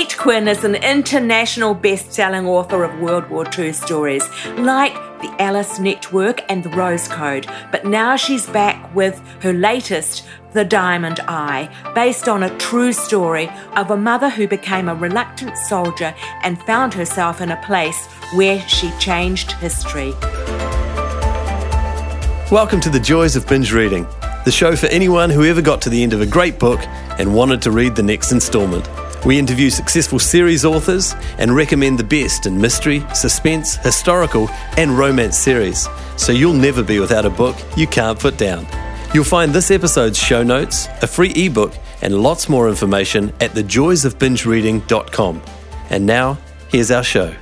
Kate Quinn is an international best selling author of World War II stories, like The Alice Network and The Rose Code, but now she's back with her latest, The Diamond Eye, based on a true story of a mother who became a reluctant soldier and found herself in a place where she changed history. Welcome to the Joys of Binge Reading, the show for anyone who ever got to the end of a great book and wanted to read the next installment. We interview successful series authors and recommend the best in mystery, suspense, historical, and romance series, so you'll never be without a book you can't put down. You'll find this episode's show notes, a free ebook, and lots more information at thejoysofbingereading.com. And now, here's our show.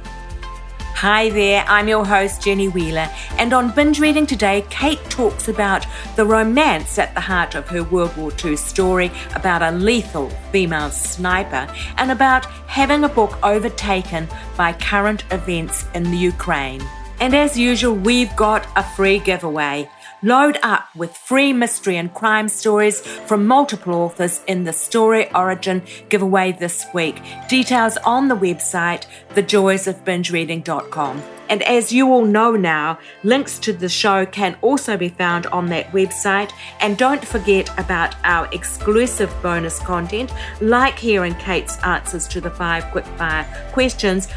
Hi there, I'm your host Jenny Wheeler, and on Binge Reading today, Kate talks about the romance at the heart of her World War II story about a lethal female sniper and about having a book overtaken by current events in the Ukraine. And as usual, we've got a free giveaway. Load up with free mystery and crime stories from multiple authors in the Story Origin giveaway this week. Details on the website, thejoysofbingereading.com. And as you all know now, links to the show can also be found on that website. And don't forget about our exclusive bonus content, like hearing Kate's answers to the five quickfire questions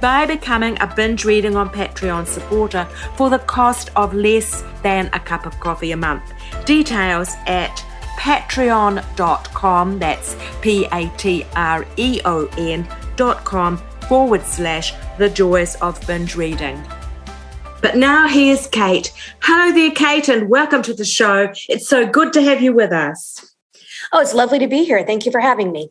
by becoming a binge reading on Patreon supporter for the cost of less than a cup of coffee a month. Details at patreon.com, that's P A T R E O N.com forward slash the joys of binge reading. But now here's Kate. Hello there, Kate, and welcome to the show. It's so good to have you with us. Oh, it's lovely to be here. Thank you for having me.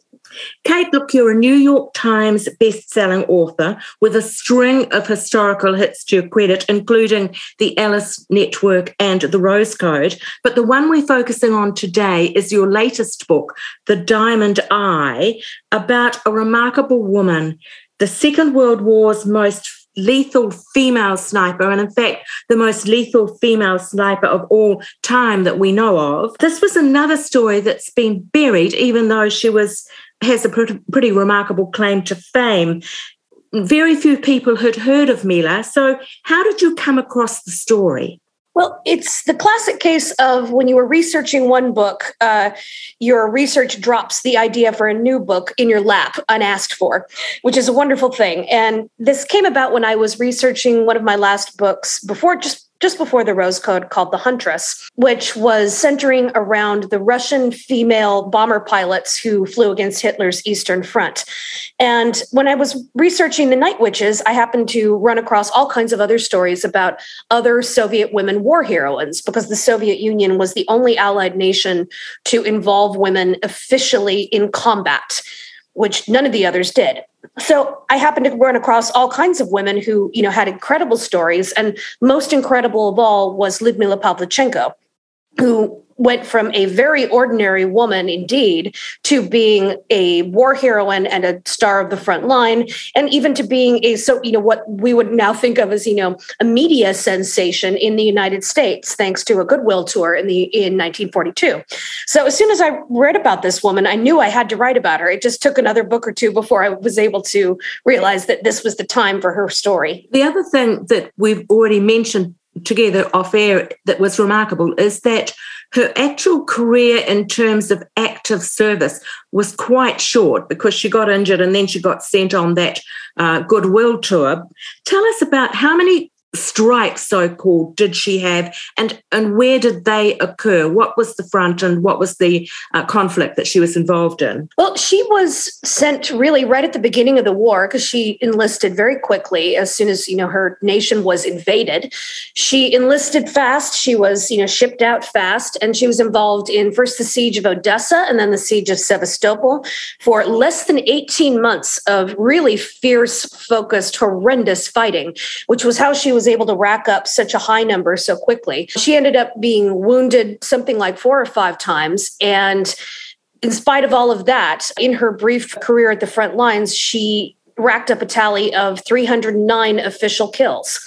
Kate, look, you're a New York Times best-selling author with a string of historical hits to your credit, including The Alice Network and The Rose Code. But the one we're focusing on today is your latest book, The Diamond Eye, about a remarkable woman, the Second World War's most lethal female sniper, and in fact, the most lethal female sniper of all time that we know of. This was another story that's been buried, even though she was has a pretty, remarkable claim to fame. Very few people had heard of Mila. So, how did you come across the story? Well, it's the classic case of when you were researching one book, uh, your research drops the idea for a new book in your lap unasked for, which is a wonderful thing. And this came about when I was researching one of my last books before just just before the Rose Code called The Huntress, which was centering around the Russian female bomber pilots who flew against Hitler's Eastern Front. And when I was researching the Night Witches, I happened to run across all kinds of other stories about other Soviet women war heroines because the Soviet Union was the only allied nation to involve women officially in combat which none of the others did. So I happened to run across all kinds of women who, you know, had incredible stories, and most incredible of all was Lyudmila Pavlichenko, who went from a very ordinary woman indeed to being a war heroine and a star of the front line and even to being a so you know what we would now think of as you know a media sensation in the United States thanks to a goodwill tour in the in 1942 so as soon as I read about this woman I knew I had to write about her. It just took another book or two before I was able to realize that this was the time for her story. The other thing that we've already mentioned together off air that was remarkable is that her actual career in terms of active service was quite short because she got injured and then she got sent on that uh, goodwill tour. Tell us about how many strikes so called did she have? And and where did they occur? What was the front and what was the uh, conflict that she was involved in? Well she was sent really right at the beginning of the war because she enlisted very quickly as soon as you know her nation was invaded. She enlisted fast. She was you know shipped out fast. And she was involved in first the siege of odessa and then the siege of sevastopol for less than 18 months of really fierce focused horrendous fighting which was how she was was able to rack up such a high number so quickly. She ended up being wounded something like four or five times. And in spite of all of that, in her brief career at the front lines, she racked up a tally of 309 official kills.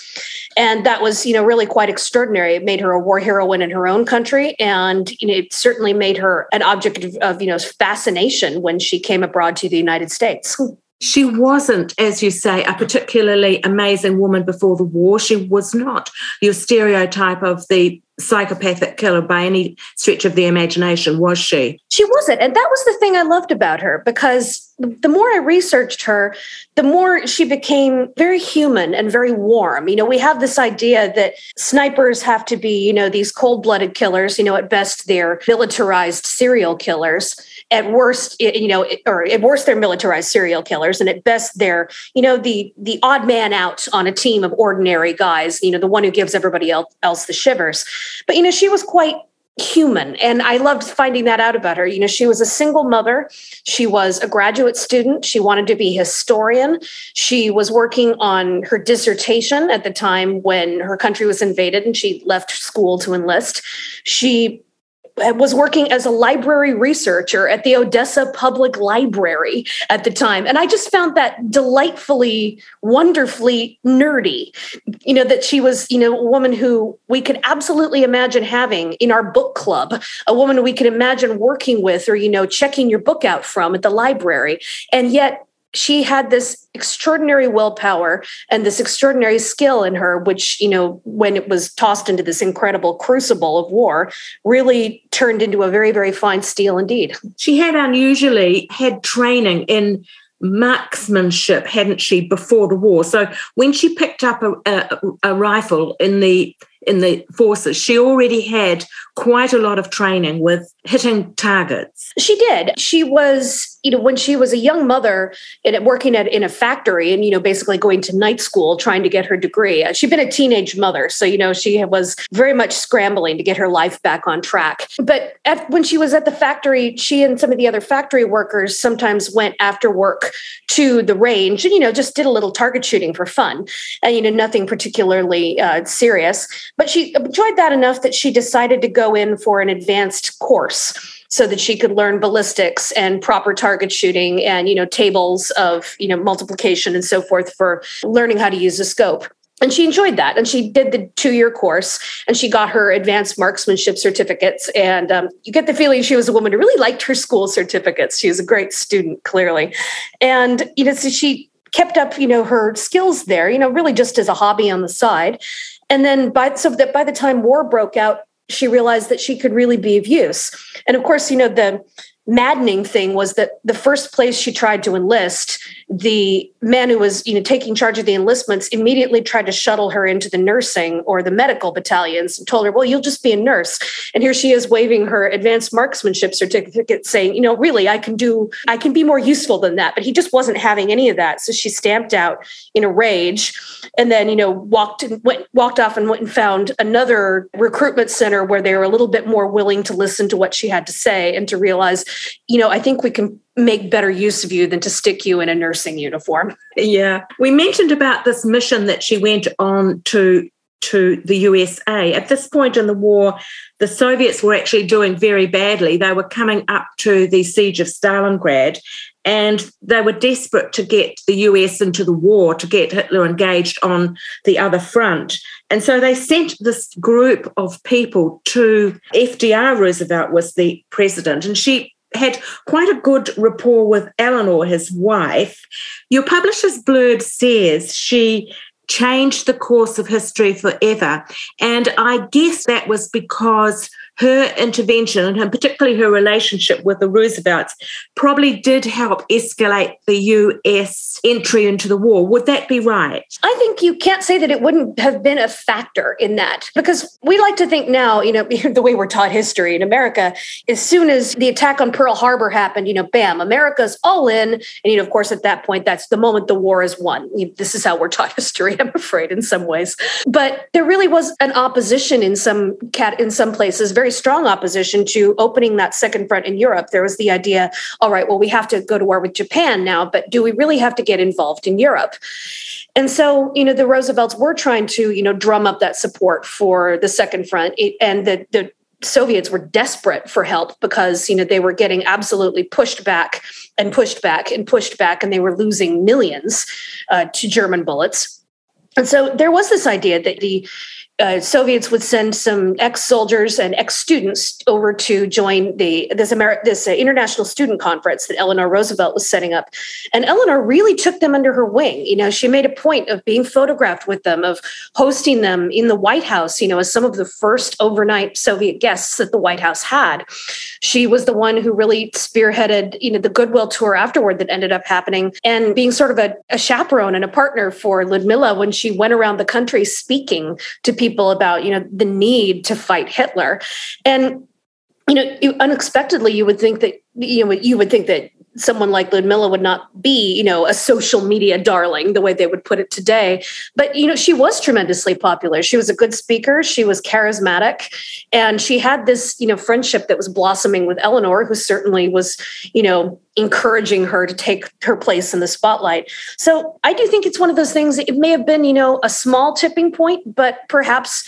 And that was, you know, really quite extraordinary. It made her a war heroine in her own country, and you know, it certainly made her an object of, of, you know, fascination when she came abroad to the United States. She wasn't, as you say, a particularly amazing woman before the war. She was not your stereotype of the psychopathic killer by any stretch of the imagination, was she? She wasn't. And that was the thing I loved about her because the more I researched her, the more she became very human and very warm. You know, we have this idea that snipers have to be, you know, these cold blooded killers. You know, at best, they're militarized serial killers at worst you know or at worst they're militarized serial killers and at best they're you know the the odd man out on a team of ordinary guys you know the one who gives everybody else the shivers. But you know she was quite human and i loved finding that out about her. You know she was a single mother. She was a graduate student. She wanted to be a historian. She was working on her dissertation at the time when her country was invaded and she left school to enlist. She was working as a library researcher at the Odessa Public Library at the time. And I just found that delightfully, wonderfully nerdy. You know, that she was, you know, a woman who we could absolutely imagine having in our book club, a woman we could imagine working with or, you know, checking your book out from at the library. And yet she had this extraordinary willpower and this extraordinary skill in her which you know when it was tossed into this incredible crucible of war really turned into a very very fine steel indeed she had unusually had training in marksmanship hadn't she before the war so when she picked up a, a, a rifle in the in the forces, she already had quite a lot of training with hitting targets. She did. She was, you know, when she was a young mother and working at in a factory and, you know, basically going to night school trying to get her degree. Uh, she'd been a teenage mother. So, you know, she was very much scrambling to get her life back on track. But at, when she was at the factory, she and some of the other factory workers sometimes went after work to the range and, you know, just did a little target shooting for fun. And, you know, nothing particularly uh, serious. But she enjoyed that enough that she decided to go in for an advanced course so that she could learn ballistics and proper target shooting and you know tables of you know multiplication and so forth for learning how to use a scope. And she enjoyed that. And she did the two-year course and she got her advanced marksmanship certificates. And um, you get the feeling she was a woman who really liked her school certificates. She was a great student clearly. And you know so she kept up you know her skills there you know really just as a hobby on the side. And then by so that by the time war broke out, she realized that she could really be of use. And of course, you know, the maddening thing was that the first place she tried to enlist, the man who was you know taking charge of the enlistments immediately tried to shuttle her into the nursing or the medical battalions and told her well you'll just be a nurse. And here she is waving her advanced marksmanship certificate saying you know really i can do i can be more useful than that. But he just wasn't having any of that. So she stamped out in a rage and then you know walked and went walked off and went and found another recruitment center where they were a little bit more willing to listen to what she had to say and to realize you know i think we can make better use of you than to stick you in a nursing uniform. Yeah. We mentioned about this mission that she went on to to the USA. At this point in the war, the Soviets were actually doing very badly. They were coming up to the siege of Stalingrad and they were desperate to get the US into the war, to get Hitler engaged on the other front. And so they sent this group of people to FDR Roosevelt was the president, and she had quite a good rapport with Eleanor, his wife. Your publisher's blurb says she changed the course of history forever. And I guess that was because her intervention and particularly her relationship with the Roosevelts probably did help escalate the US entry into the war. Would that be right? I think you can't say that it wouldn't have been a factor in that because we like to think now, you know, the way we're taught history in America, as soon as the attack on Pearl Harbor happened, you know, bam, America's all in. And, you know, of course, at that point, that's the moment the war is won. This is how we're taught history, I'm afraid, in some ways. But there really was an opposition in some cat in some places, very strong opposition to opening that second front in Europe. There was the idea, all right, well, we have to go to war with Japan now, but do we really have to get involved in Europe? And so, you know, the Roosevelts were trying to, you know, drum up that support for the second front, and the the Soviets were desperate for help because you know they were getting absolutely pushed back and pushed back and pushed back, and they were losing millions uh, to German bullets. And so there was this idea that the uh, Soviets would send some ex-soldiers and ex-students over to join the this Ameri- this uh, international student conference that Eleanor Roosevelt was setting up, and Eleanor really took them under her wing. You know, she made a point of being photographed with them, of hosting them in the White House. You know, as some of the first overnight Soviet guests that the White House had. She was the one who really spearheaded, you know, the goodwill tour afterward that ended up happening, and being sort of a, a chaperone and a partner for Ludmilla when she went around the country speaking to people people about you know the need to fight Hitler, and you know you, unexpectedly you would think that you know you would think that someone like Ludmilla would not be, you know, a social media darling the way they would put it today. But, you know, she was tremendously popular. She was a good speaker. She was charismatic. And she had this, you know, friendship that was blossoming with Eleanor, who certainly was, you know, encouraging her to take her place in the spotlight. So I do think it's one of those things, it may have been, you know, a small tipping point, but perhaps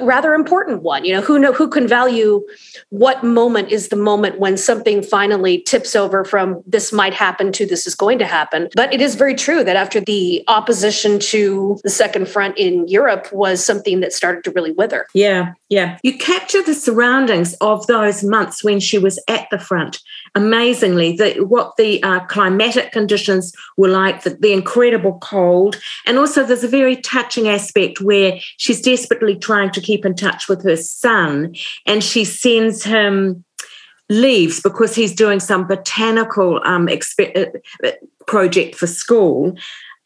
a rather important one. You know, who know who can value what moment is the moment when something finally tips over from this might happen to this is going to happen. But it is very true that after the opposition to the second front in Europe was something that started to really wither. Yeah, yeah. You capture the surroundings of those months when she was at the front amazingly the, what the uh, climatic conditions were like, the, the incredible cold. And also, there's a very touching aspect where she's desperately trying to keep in touch with her son and she sends him leaves because he's doing some botanical um, expe- uh, project for school.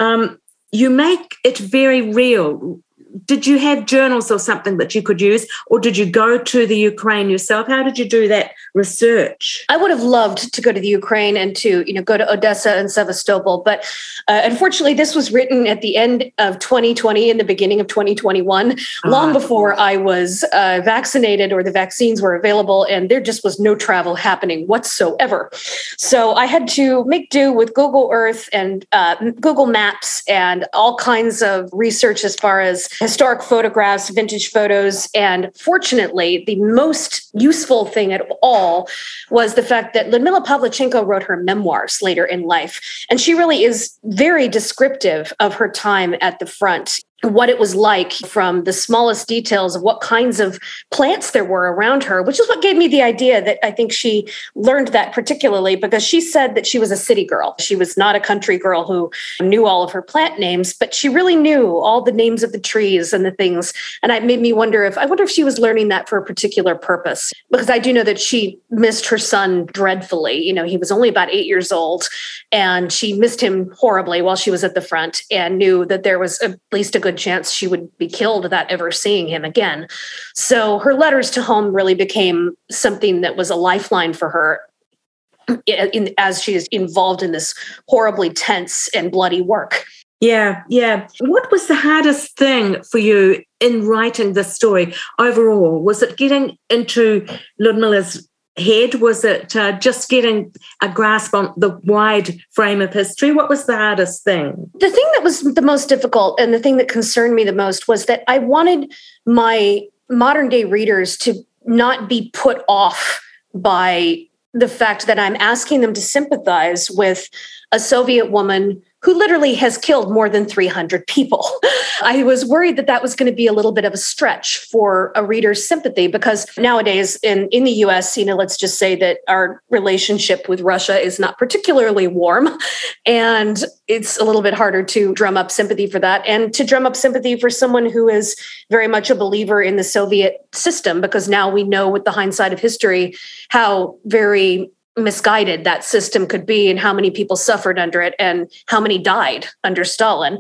Um, you make it very real did you have journals or something that you could use or did you go to the ukraine yourself? How did you do that research? I would have loved to go to the ukraine and to you know go to odessa and sevastopol but uh, unfortunately this was written at the end of 2020 in the beginning of 2021 uh-huh. long before i was uh, vaccinated or the vaccines were available and there just was no travel happening whatsoever. So i had to make do with google earth and uh, google maps and all kinds of research as far as historic photographs, vintage photos. And fortunately, the most useful thing at all was the fact that Ludmila Pavlichenko wrote her memoirs later in life. And she really is very descriptive of her time at the front what it was like from the smallest details of what kinds of plants there were around her, which is what gave me the idea that I think she learned that particularly because she said that she was a city girl. She was not a country girl who knew all of her plant names, but she really knew all the names of the trees and the things. And it made me wonder if I wonder if she was learning that for a particular purpose because I do know that she missed her son dreadfully. You know, he was only about eight years old and she missed him horribly while she was at the front and knew that there was at least a good chance she would be killed without ever seeing him again. So her letters to home really became something that was a lifeline for her in, as she is involved in this horribly tense and bloody work. Yeah, yeah. What was the hardest thing for you in writing this story overall? Was it getting into Ludmilla's head? Was it uh, just getting a grasp on the wide frame of history? What was the hardest thing? The thing that was the most difficult and the thing that concerned me the most was that I wanted my modern day readers to not be put off by the fact that I'm asking them to sympathize with a Soviet woman who literally has killed more than 300 people. I was worried that that was going to be a little bit of a stretch for a reader's sympathy because nowadays in, in the US, you know, let's just say that our relationship with Russia is not particularly warm. And it's a little bit harder to drum up sympathy for that and to drum up sympathy for someone who is very much a believer in the Soviet system because now we know with the hindsight of history how very misguided that system could be and how many people suffered under it and how many died under Stalin.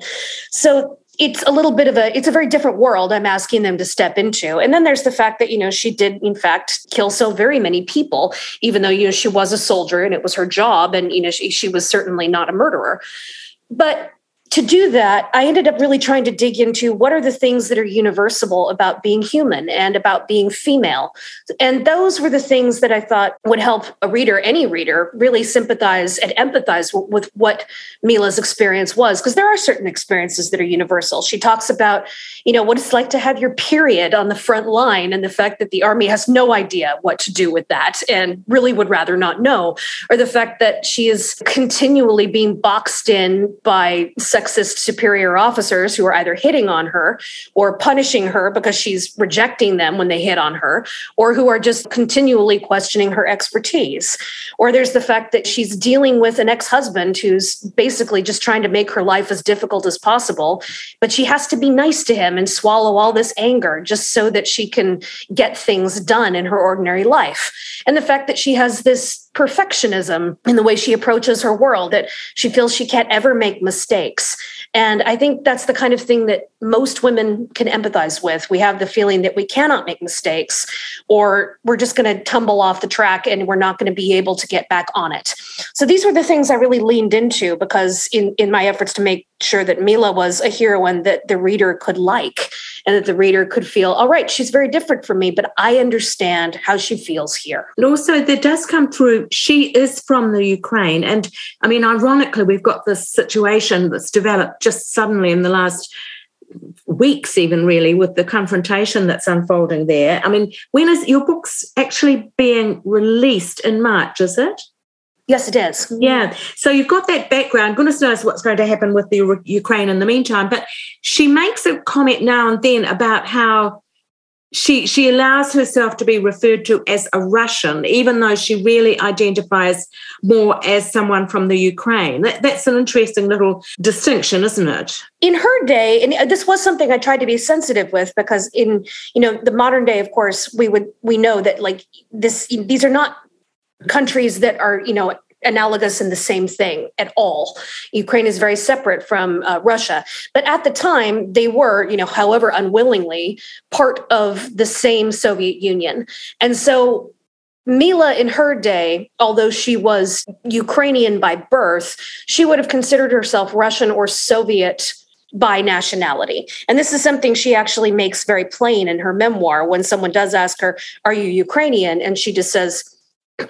So it's a little bit of a it's a very different world i'm asking them to step into and then there's the fact that you know she did in fact kill so very many people even though you know she was a soldier and it was her job and you know she, she was certainly not a murderer but to do that, I ended up really trying to dig into what are the things that are universal about being human and about being female. And those were the things that I thought would help a reader, any reader, really sympathize and empathize with what Mila's experience was. Because there are certain experiences that are universal. She talks about, you know, what it's like to have your period on the front line and the fact that the army has no idea what to do with that and really would rather not know, or the fact that she is continually being boxed in by sex sexist superior officers who are either hitting on her or punishing her because she's rejecting them when they hit on her, or who are just continually questioning her expertise. Or there's the fact that she's dealing with an ex husband who's basically just trying to make her life as difficult as possible, but she has to be nice to him and swallow all this anger just so that she can get things done in her ordinary life. And the fact that she has this perfectionism in the way she approaches her world, that she feels she can't ever make mistakes. And I think that's the kind of thing that most women can empathize with. We have the feeling that we cannot make mistakes, or we're just going to tumble off the track and we're not going to be able to get back on it. So these were the things I really leaned into because in, in my efforts to make sure that Mila was a heroine that the reader could like and that the reader could feel, all right, she's very different from me, but I understand how she feels here. And also, there does come through, she is from the Ukraine. And I mean, ironically, we've got this situation that's developed just suddenly in the last weeks even really with the confrontation that's unfolding there i mean when is your book's actually being released in march is it Yes, it is. Yeah. So you've got that background. Goodness knows what's going to happen with the Ukraine in the meantime. But she makes a comment now and then about how she she allows herself to be referred to as a Russian, even though she really identifies more as someone from the Ukraine. That, that's an interesting little distinction, isn't it? In her day, and this was something I tried to be sensitive with because in you know the modern day, of course, we would we know that like this these are not countries that are you know analogous in the same thing at all. Ukraine is very separate from uh, Russia, but at the time they were, you know, however unwillingly, part of the same Soviet Union. And so Mila, in her day, although she was Ukrainian by birth, she would have considered herself Russian or Soviet by nationality. And this is something she actually makes very plain in her memoir when someone does ask her, Are you Ukrainian? And she just says,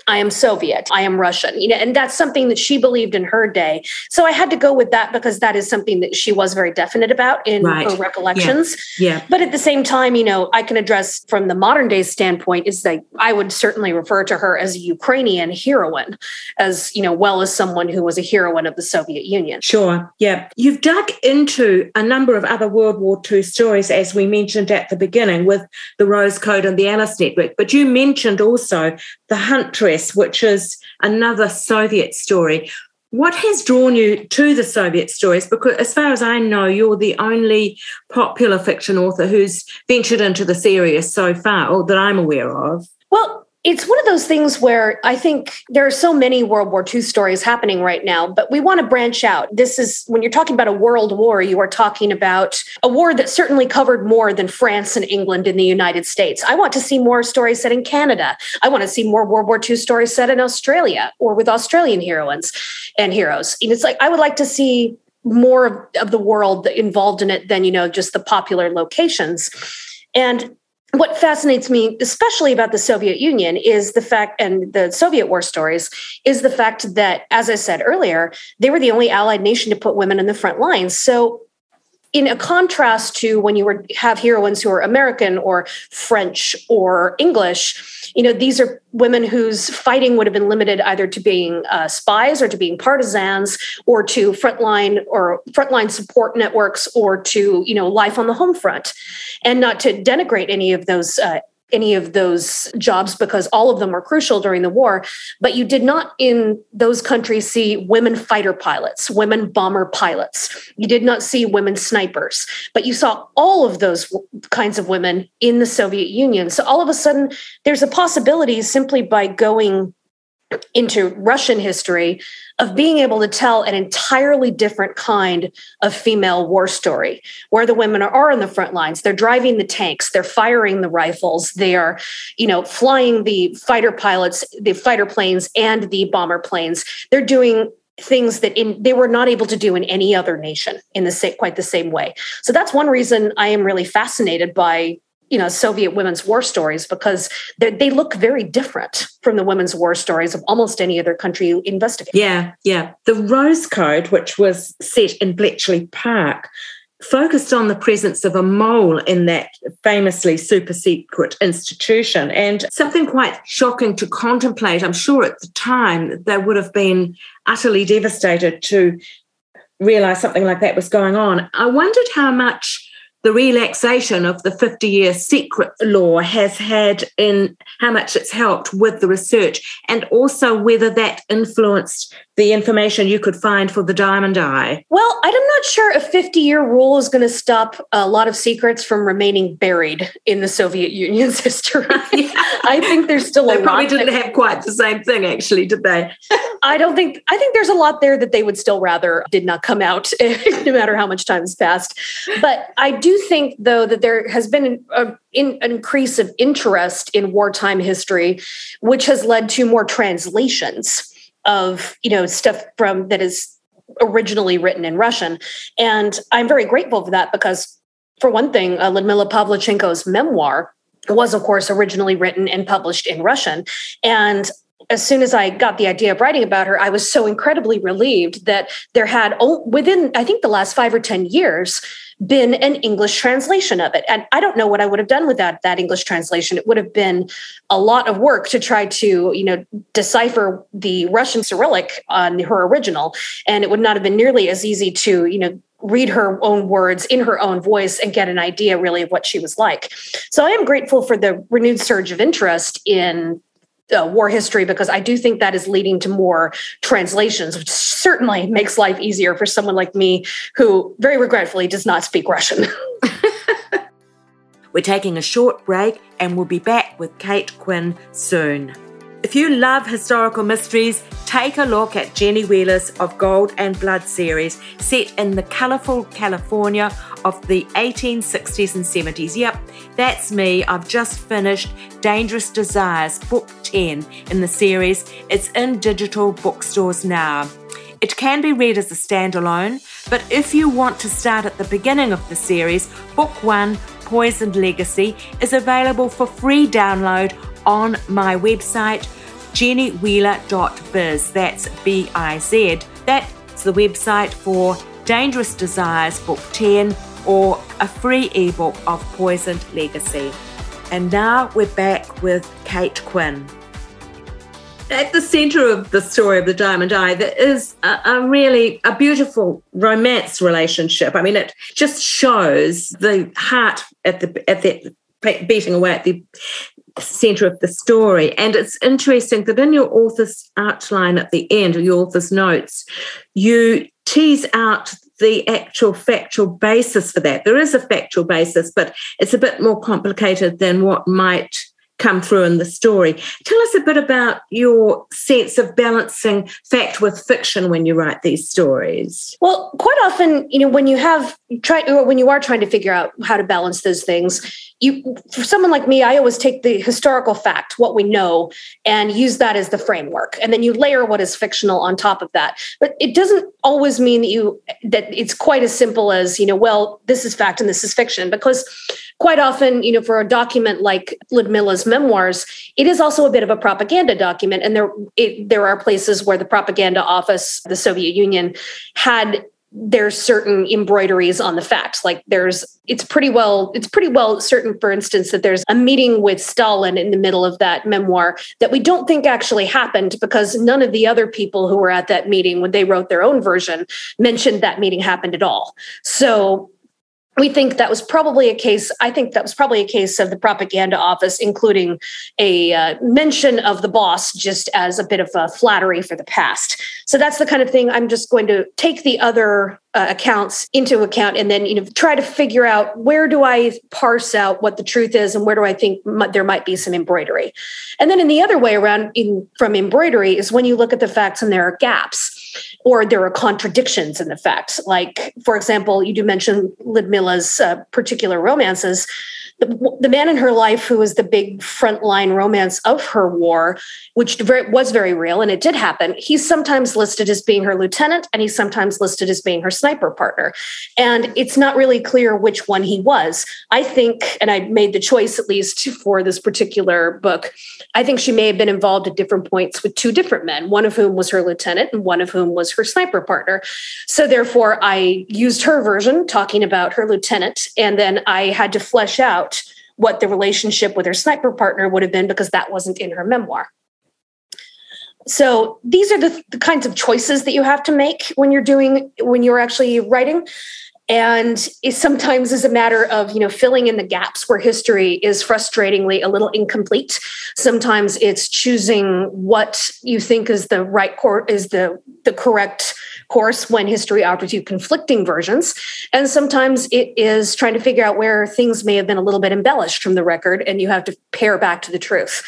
I am Soviet, I am Russian, you know, and that's something that she believed in her day. So I had to go with that because that is something that she was very definite about in right. her recollections. Yeah. yeah. But at the same time, you know, I can address from the modern day standpoint is that I would certainly refer to her as a Ukrainian heroine, as you know, well as someone who was a heroine of the Soviet Union. Sure. Yeah. You've dug into a number of other World War II stories, as we mentioned at the beginning, with the Rose Code and the Alice Network. But you mentioned also the Hunt Which is another Soviet story. What has drawn you to the Soviet stories? Because, as far as I know, you're the only popular fiction author who's ventured into this area so far, or that I'm aware of. Well, it's one of those things where I think there are so many World War II stories happening right now, but we want to branch out. This is when you're talking about a world war, you are talking about a war that certainly covered more than France and England in the United States. I want to see more stories set in Canada. I want to see more World War II stories set in Australia or with Australian heroines and heroes. And it's like I would like to see more of, of the world involved in it than, you know, just the popular locations. And what fascinates me especially about the soviet union is the fact and the soviet war stories is the fact that as i said earlier they were the only allied nation to put women in the front lines. So in a contrast to when you were have heroines who are american or french or english you know these are women whose fighting would have been limited either to being uh, spies or to being partisans or to frontline or frontline support networks or to you know life on the home front. And not to denigrate any of those uh, any of those jobs because all of them were crucial during the war. But you did not in those countries see women fighter pilots, women bomber pilots. You did not see women snipers, but you saw all of those kinds of women in the Soviet Union. So all of a sudden, there's a possibility simply by going into Russian history of being able to tell an entirely different kind of female war story where the women are in the front lines. They're driving the tanks. They're firing the rifles. They are you know flying the fighter pilots the fighter planes and the bomber planes. They're doing things that in they were not able to do in any other nation in the same quite the same way. So that's one reason i am really fascinated by you know Soviet women's war stories because they look very different from the women's war stories of almost any other country you investigate. Yeah, yeah. The Rose Code, which was set in Bletchley Park, focused on the presence of a mole in that famously super secret institution and something quite shocking to contemplate. I'm sure at the time they would have been utterly devastated to realize something like that was going on. I wondered how much the relaxation of the 50 year secret law has had in how much it's helped with the research and also whether that influenced the information you could find for the diamond eye? Well, I'm not sure a 50 year rule is going to stop a lot of secrets from remaining buried in the Soviet Union's history. I think there's still they a probably lot. They probably didn't have quite the same thing, actually, did they? I don't think, I think there's a lot there that they would still rather did not come out, no matter how much time has passed. But I do think, though, that there has been a, in, an increase of interest in wartime history, which has led to more translations of you know stuff from that is originally written in Russian, and I'm very grateful for that because, for one thing, uh, Ludmila Pavlichenko's memoir was, of course, originally written and published in Russian, and as soon as I got the idea of writing about her, I was so incredibly relieved that there had within I think the last five or ten years been an English translation of it. And I don't know what I would have done without that English translation. It would have been a lot of work to try to, you know, decipher the Russian Cyrillic on her original. And it would not have been nearly as easy to, you know, read her own words in her own voice and get an idea really of what she was like. So I am grateful for the renewed surge of interest in uh, war history because I do think that is leading to more translations, which certainly makes life easier for someone like me who very regretfully does not speak Russian. We're taking a short break and we'll be back with Kate Quinn soon. If you love historical mysteries, take a look at Jenny Wheeler's Of Gold and Blood series, set in the colourful California of the 1860s and 70s. Yep, that's me. I've just finished Dangerous Desires, Book 10 in the series. It's in digital bookstores now. It can be read as a standalone, but if you want to start at the beginning of the series, Book 1 Poisoned Legacy is available for free download on my website, jennywheeler.biz. That's B I Z. That's the website for Dangerous Desires Book 10 or a free ebook of Poisoned Legacy. And now we're back with Kate Quinn. At the center of the story of the Diamond Eye, there is a, a, really a beautiful romance relationship. I mean, it just shows the heart at the at the beating away at the center of the story. And it's interesting that in your author's outline at the end, or your author's notes, you tease out the actual factual basis for that. There is a factual basis, but it's a bit more complicated than what might come through in the story. Tell us a bit about your sense of balancing fact with fiction when you write these stories. Well, quite often, you know, when you have try or when you are trying to figure out how to balance those things, you for someone like me i always take the historical fact what we know and use that as the framework and then you layer what is fictional on top of that but it doesn't always mean that you that it's quite as simple as you know well this is fact and this is fiction because quite often you know for a document like ludmila's memoirs it is also a bit of a propaganda document. And there it, there are places where the propaganda office the soviet union had there's certain embroideries on the facts. Like there's it's pretty well it's pretty well certain for instance that there's a meeting with stalin in the middle of that memoir that we don't think actually happened because none of the other people who were at that meeting when they wrote their own version mentioned that meeting happened at all. So we think that was probably a case i think that was probably a case of the propaganda office including a uh, mention of the boss just as a bit of a flattery for the past. So that's the kind of thing i'm just going to take the other uh, accounts into account and then you know try to figure out where do i parse out what the truth is and where do i think m- there might be some embroidery. And then in the other way around in, from embroidery is when you look at the facts and there are gaps or there are contradictions in the facts. Like, for example, you do mention Ludmila's uh, particular romances the, the man in her life who was the big frontline romance of her war, which was very real and it did happen, he's sometimes listed as being her lieutenant and he's sometimes listed as being her sniper partner. And it's not really clear which one he was. I think, and I made the choice at least for this particular book, I think she may have been involved at different points with two different men, one of whom was her lieutenant and one of whom was her sniper partner. So therefore, I used her version talking about her lieutenant, and then I had to flesh out what the relationship with her sniper partner would have been because that wasn't in her memoir. So these are the, the kinds of choices that you have to make when you're doing when you're actually writing and it sometimes is a matter of you know filling in the gaps where history is frustratingly a little incomplete. Sometimes it's choosing what you think is the right course is the the correct course when history offers you conflicting versions. And sometimes it is trying to figure out where things may have been a little bit embellished from the record and you have to pare back to the truth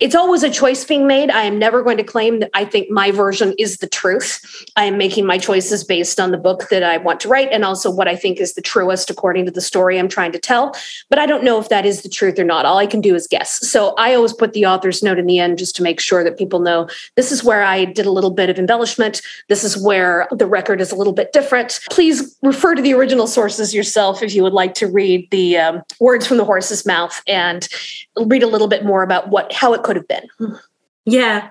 it's always a choice being made. I am never going to claim that I think my version is the truth. I am making my choices based on the book that I want to write and also what I think is the truest according to the story I'm trying to tell. But I don't know if that is the truth or not. All I can do is guess. So I always put the author's note in the end just to make sure that people know this is where I did a little bit of embellishment. This is where the record is a little bit different. Please refer to the original sources yourself if you would like to read the um, words from the horse's mouth and read a little bit more about what how it could have been. Hmm. Yeah.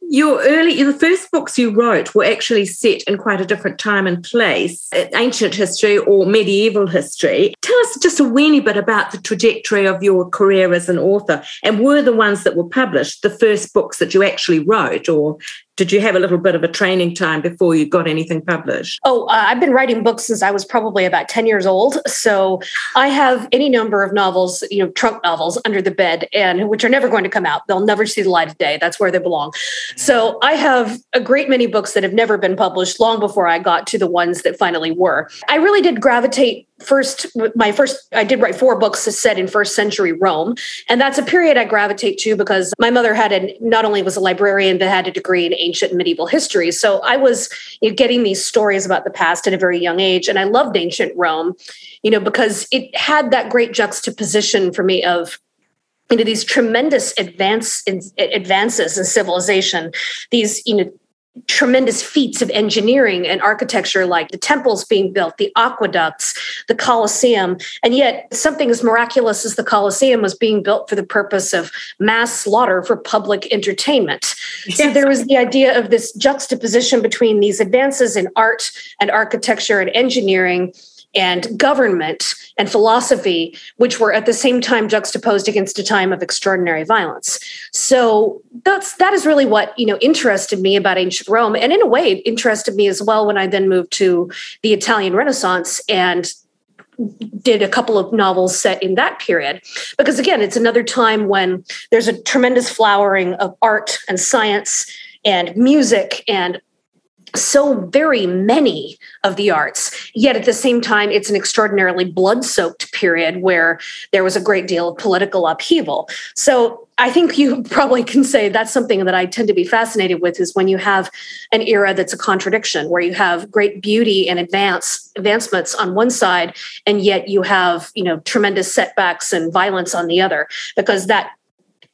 Your early, the first books you wrote were actually set in quite a different time and place, uh, ancient history or medieval history. Tell us just a weeny bit about the trajectory of your career as an author. And were the ones that were published the first books that you actually wrote, or did you have a little bit of a training time before you got anything published? Oh, uh, I've been writing books since I was probably about 10 years old. So I have any number of novels, you know, trunk novels under the bed and which are never going to come out. They'll never see the light of day. That's where they belong. So I have a great many books that have never been published long before I got to the ones that finally were. I really did gravitate first my first i did write four books set in first century rome. And that's a period i gravitate to because my mother had a not only was a librarian but had a degree in ancient and medieval history. So i was you know, getting these stories about the past at a very young age. And i loved ancient rome you know because it had that great juxtaposition for me of you know these tremendous advance in, advances in civilization these you know tremendous feats of engineering and architecture like the temples being built the aqueducts the colosseum and yet something as miraculous as the colosseum was being built for the purpose of mass slaughter for public entertainment yes. so there was the idea of this juxtaposition between these advances in art and architecture and engineering and government and philosophy, which were at the same time juxtaposed against a time of extraordinary violence. So that's that is really what you know interested me about ancient Rome, and in a way, interested me as well when I then moved to the Italian Renaissance and did a couple of novels set in that period because again it's another time when there's a tremendous flowering of art and science and music and so very many of the arts. Yet at the same time, it's an extraordinarily blood soaked period where there was a great deal of political upheaval. So I think you probably can say that's something that I tend to be fascinated with is when you have an era that's a contradiction, where you have great beauty and advance advancements on one side, and yet you have you know tremendous setbacks and violence on the other, because that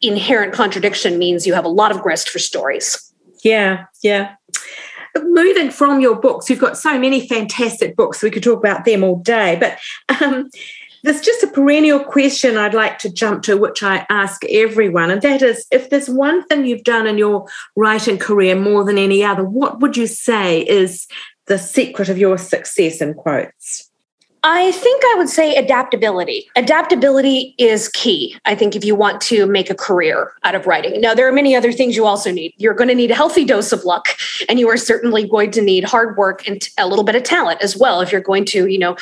inherent contradiction means you have a lot of grist for stories. Yeah, yeah moving from your books, you've got so many fantastic books. We could talk about them all day, but um, there's just a perennial question I'd like to jump to, which I ask everyone, and that is if there's one thing you've done in your writing career more than any other, what would you say is the secret of your success in quotes? I think I would say adaptability. Adaptability is key, I think, if you want to make a career out of writing. Now, there are many other things you also need. You're going to need a healthy dose of luck, and you are certainly going to need hard work and a little bit of talent as well if you're going to, you know,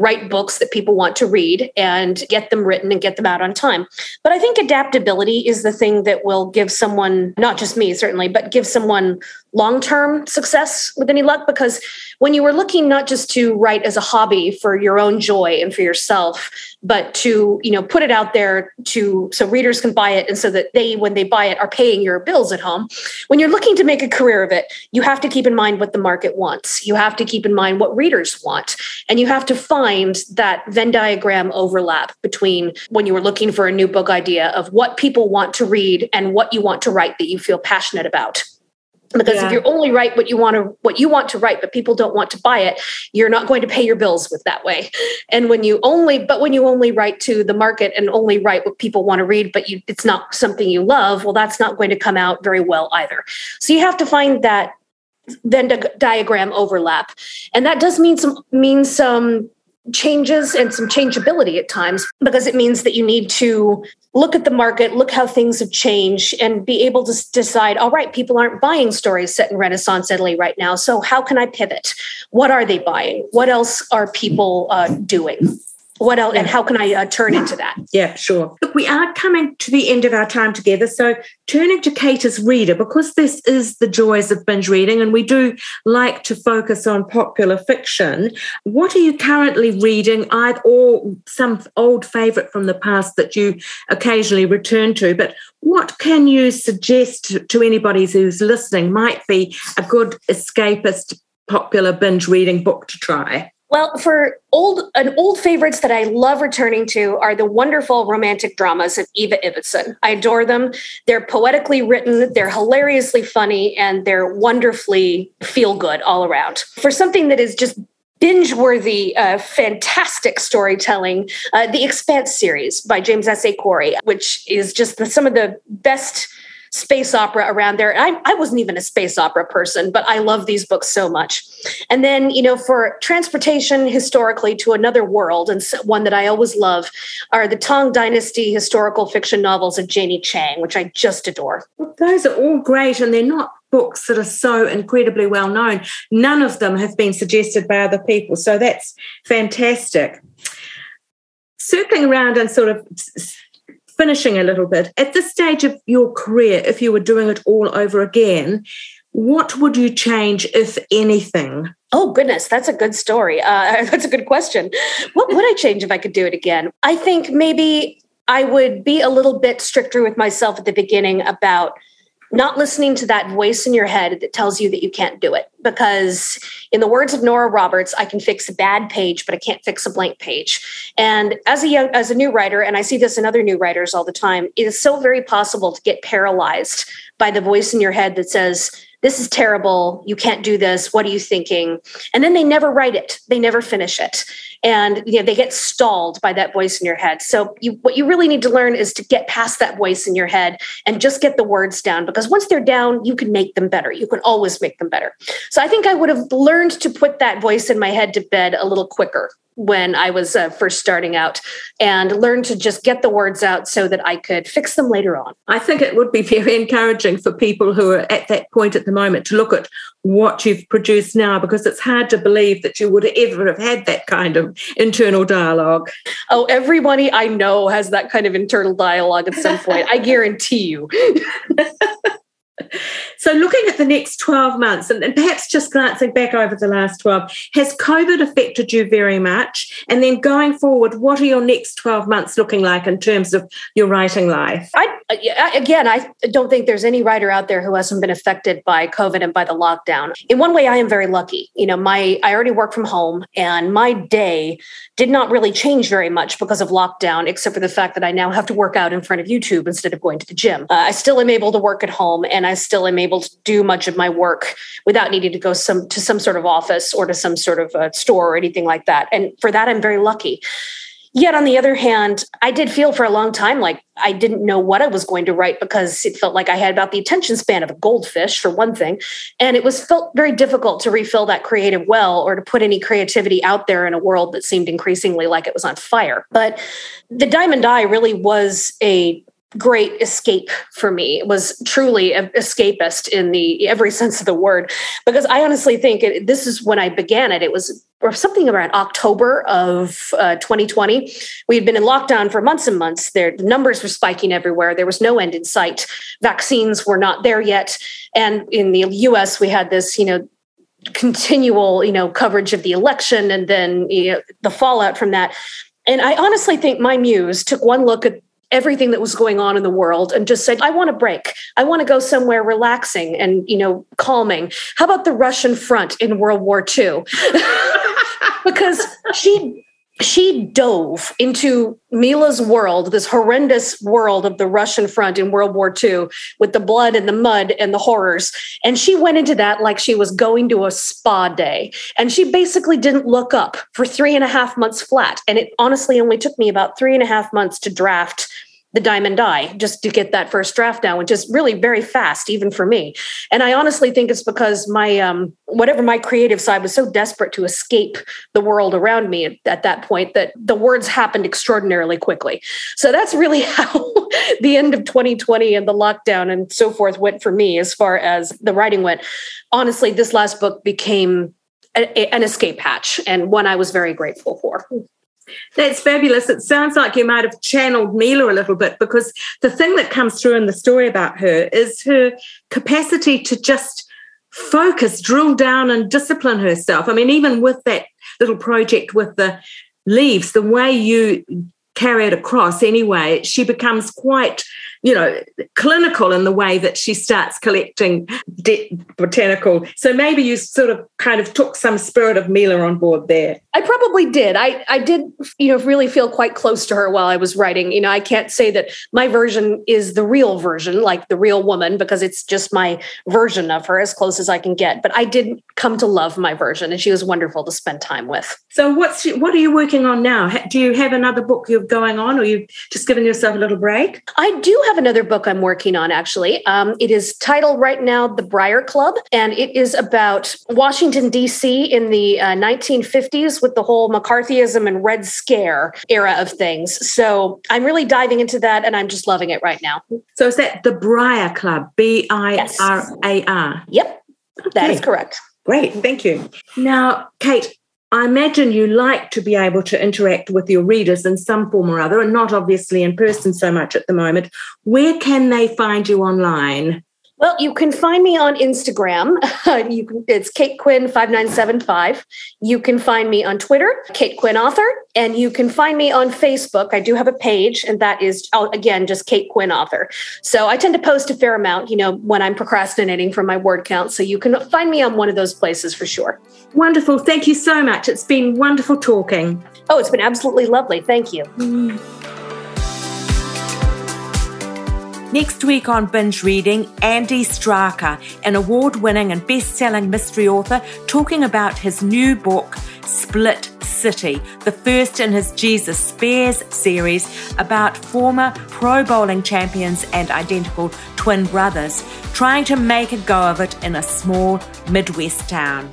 write books that people want to read and get them written and get them out on time. But I think adaptability is the thing that will give someone, not just me certainly, but give someone long term success with any luck. Because when you were looking not just to write as a hobby for your own joy and for yourself, but to you know put it out there to so readers can buy it and so that they when they buy it are paying your bills at home. When you're looking to make a career of it you have to keep in mind what the market wants. You have to keep in mind what readers want. And you have to find that venn diagram overlap between when you were looking for a new book idea of what people want to read and what you want to write that you feel passionate about because yeah. if you only write what you want to what you want to write but people don't want to buy it you're not going to pay your bills with that way. And when you only but when you only write to the market and only write what people want to read but you it's not something you love well that's not going to come out very well either. So you have to find that Venn diagram overlap. And that does mean some mean some changes and some changeability at times because it means that you need to look at the market, look how things have changed, and be able to decide all right, people aren't buying stories set in Renaissance Italy right now. So, how can I pivot? What are they buying? What else are people uh, doing? What else and how can i uh, turn into that? Yeah sure. Look we are coming to the end of our time together so turning to kate as reader because this is the joys of binge reading and we do like to focus on popular fiction. What are you currently reading? Either or some old favorite from the past that you occasionally return to but what can you suggest to anybody who's listening? Might be a good escapist popular binge reading book to try well, for old an old favorites that I love returning to are the wonderful romantic dramas of Eva Ibbotson. I adore them. They're poetically written, they're hilariously funny, and they're wonderfully feel good all around. For something that is just binge worthy, uh, fantastic storytelling, uh, the Expanse series by James S. A. Corey, which is just the, some of the best space opera around there. I, I wasn't even a space opera person, but I love these books so much. And then, you know, for transportation historically to another world, and one that I always love are the Tang Dynasty historical fiction novels of Janie Chang, which I just adore. Those are all great, and they're not books that are so incredibly well known. None of them have been suggested by other people. So that's fantastic. Circling around and sort of finishing a little bit, at this stage of your career, if you were doing it all over again, what would you change, if anything? Oh, goodness, that's a good story. Uh, that's a good question. What would I change if I could do it again? I think maybe I would be a little bit stricter with myself at the beginning about not listening to that voice in your head that tells you that you can't do it. Because, in the words of Nora Roberts, I can fix a bad page, but I can't fix a blank page. And as a young, as a new writer, and I see this in other new writers all the time, it is so very possible to get paralyzed by the voice in your head that says, this is terrible. You can't do this. What are you thinking? And then they never write it. They never finish it. And you know, they get stalled by that voice in your head. So you, what you really need to learn is to get past that voice in your head and just get the words down because once they're down, you can make them better. You can always make them better. So I think I would have learned to put that voice in my head to bed a little quicker when I was uh, first starting out and learned to just get the words out so that I could fix them later on. I think it would be very encouraging for people who are at that point at the moment to look at what you've produced now because it's hard to believe that you would ever have had that kind of internal dialogue. Oh, everybody I know has that kind of internal dialogue at some point. I guarantee you. So, looking at the next 12 months, and, and, perhaps just glancing back over the last 12, has COVID affected you very much? And then going forward, what are your next 12 months looking like in terms of your writing life? I, again, I don't think there's any writer out there who hasn't been affected by COVID and by the lockdown. In one way, I am very lucky. You know, my I already work from home, and my day did not really change very much because of lockdown, except for the fact that I now have to work out in front of YouTube instead of going to the gym. Uh, I still am able to work at home, and I still am able to do much of my work without needing to go some to some sort of office or to some sort of uh, store or anything like that. And for that, I'm very lucky. Yet on the other hand, I did feel for a long time like I didn't know what I was going to write because it felt like I had about the attention span of a goldfish, for one thing. And it was felt very difficult to refill that creative well or to put any creativity out there in a world that seemed increasingly like it was on fire. But the Diamond Eye really was a great escape for me. It was truly an escapist in the every sense of the word, because I honestly think it, this is when I began it. It was something around October of uh, 2020. We had been in lockdown for months and months. There, the numbers were spiking everywhere. There was no end in sight. Vaccines were not there yet, and in the U.S., we had this, you know, continual, you know, coverage of the election, and then you know, the fallout from that. And I honestly think my muse took one look at everything that was going on in the world and just said i want a break. I want to go somewhere relaxing and you know calming. How about the russian front in world war ii because she she dove into Mila's world, this horrendous world of the Russian front in World War II with the blood and the mud and the horrors. And she went into that like she was going to a spa day. And she basically didn't look up for three and a half months flat. And it honestly only took me about three and a half months to draft the Diamond Eye just to get that first draft down, which is really very fast, even for me. And I honestly think it's because my um, whatever my creative side was so desperate to escape the world around me at, at that point that the words happened extraordinarily quickly. So that's really how the end of 2020 and the lockdown and so forth went for me as far as the writing went. Honestly, this last book became a, an escape hatch and one I was very grateful for. That's fabulous. It sounds like you might have channeled Mila a little bit because the thing that comes through in the story about her is her capacity to just focus, drill down, and discipline herself. I mean, even with that little project with the leaves, the way you carry it across anyway, she becomes quite you know, clinical in the way that she starts collecting de- botanical. So maybe you sort of kind of took some spirit of Mila on board there. I probably did. I, I did, you know, really feel quite close to her while I was writing. You know, I can't say that my version is the real version, like the real woman, because it's just my version of her as close as I can get. But I did come to love my version, and she was wonderful to spend time with. So, what's what are you working on now? Do you have another book you're going on, or you've just giving yourself a little break? I do have another book I'm working on, actually. Um, it is titled right now The Briar Club, and it is about Washington, D.C. in the uh, 1950s with the whole McCarthyism and Red Scare era of things. So I'm really diving into that, and I'm just loving it right now. So is that The Briar Club? B I R A R? Yep, that is correct. Great, thank you. Now, Kate, I imagine you like to be able to interact with your readers in some form or other, and not obviously in person so much at the moment. Where can they find you online? Well, you can find me on Instagram. you can, it's Kate Quinn five nine seven five. You can find me on Twitter, Kate Quinn Author, and you can find me on Facebook. I do have a page, and that is oh, again just Kate Quinn Author. So I tend to post a fair amount, you know, when I'm procrastinating from my word count. So you can find me on one of those places for sure. Wonderful. Thank you so much. It's been wonderful talking. Oh, it's been absolutely lovely. Thank you. Mm. Next week on Binge Reading, Andy Straka, an award winning and best selling mystery author, talking about his new book, Split City, the first in his Jesus Spares series about former pro bowling champions and identical twin brothers trying to make a go of it in a small Midwest town.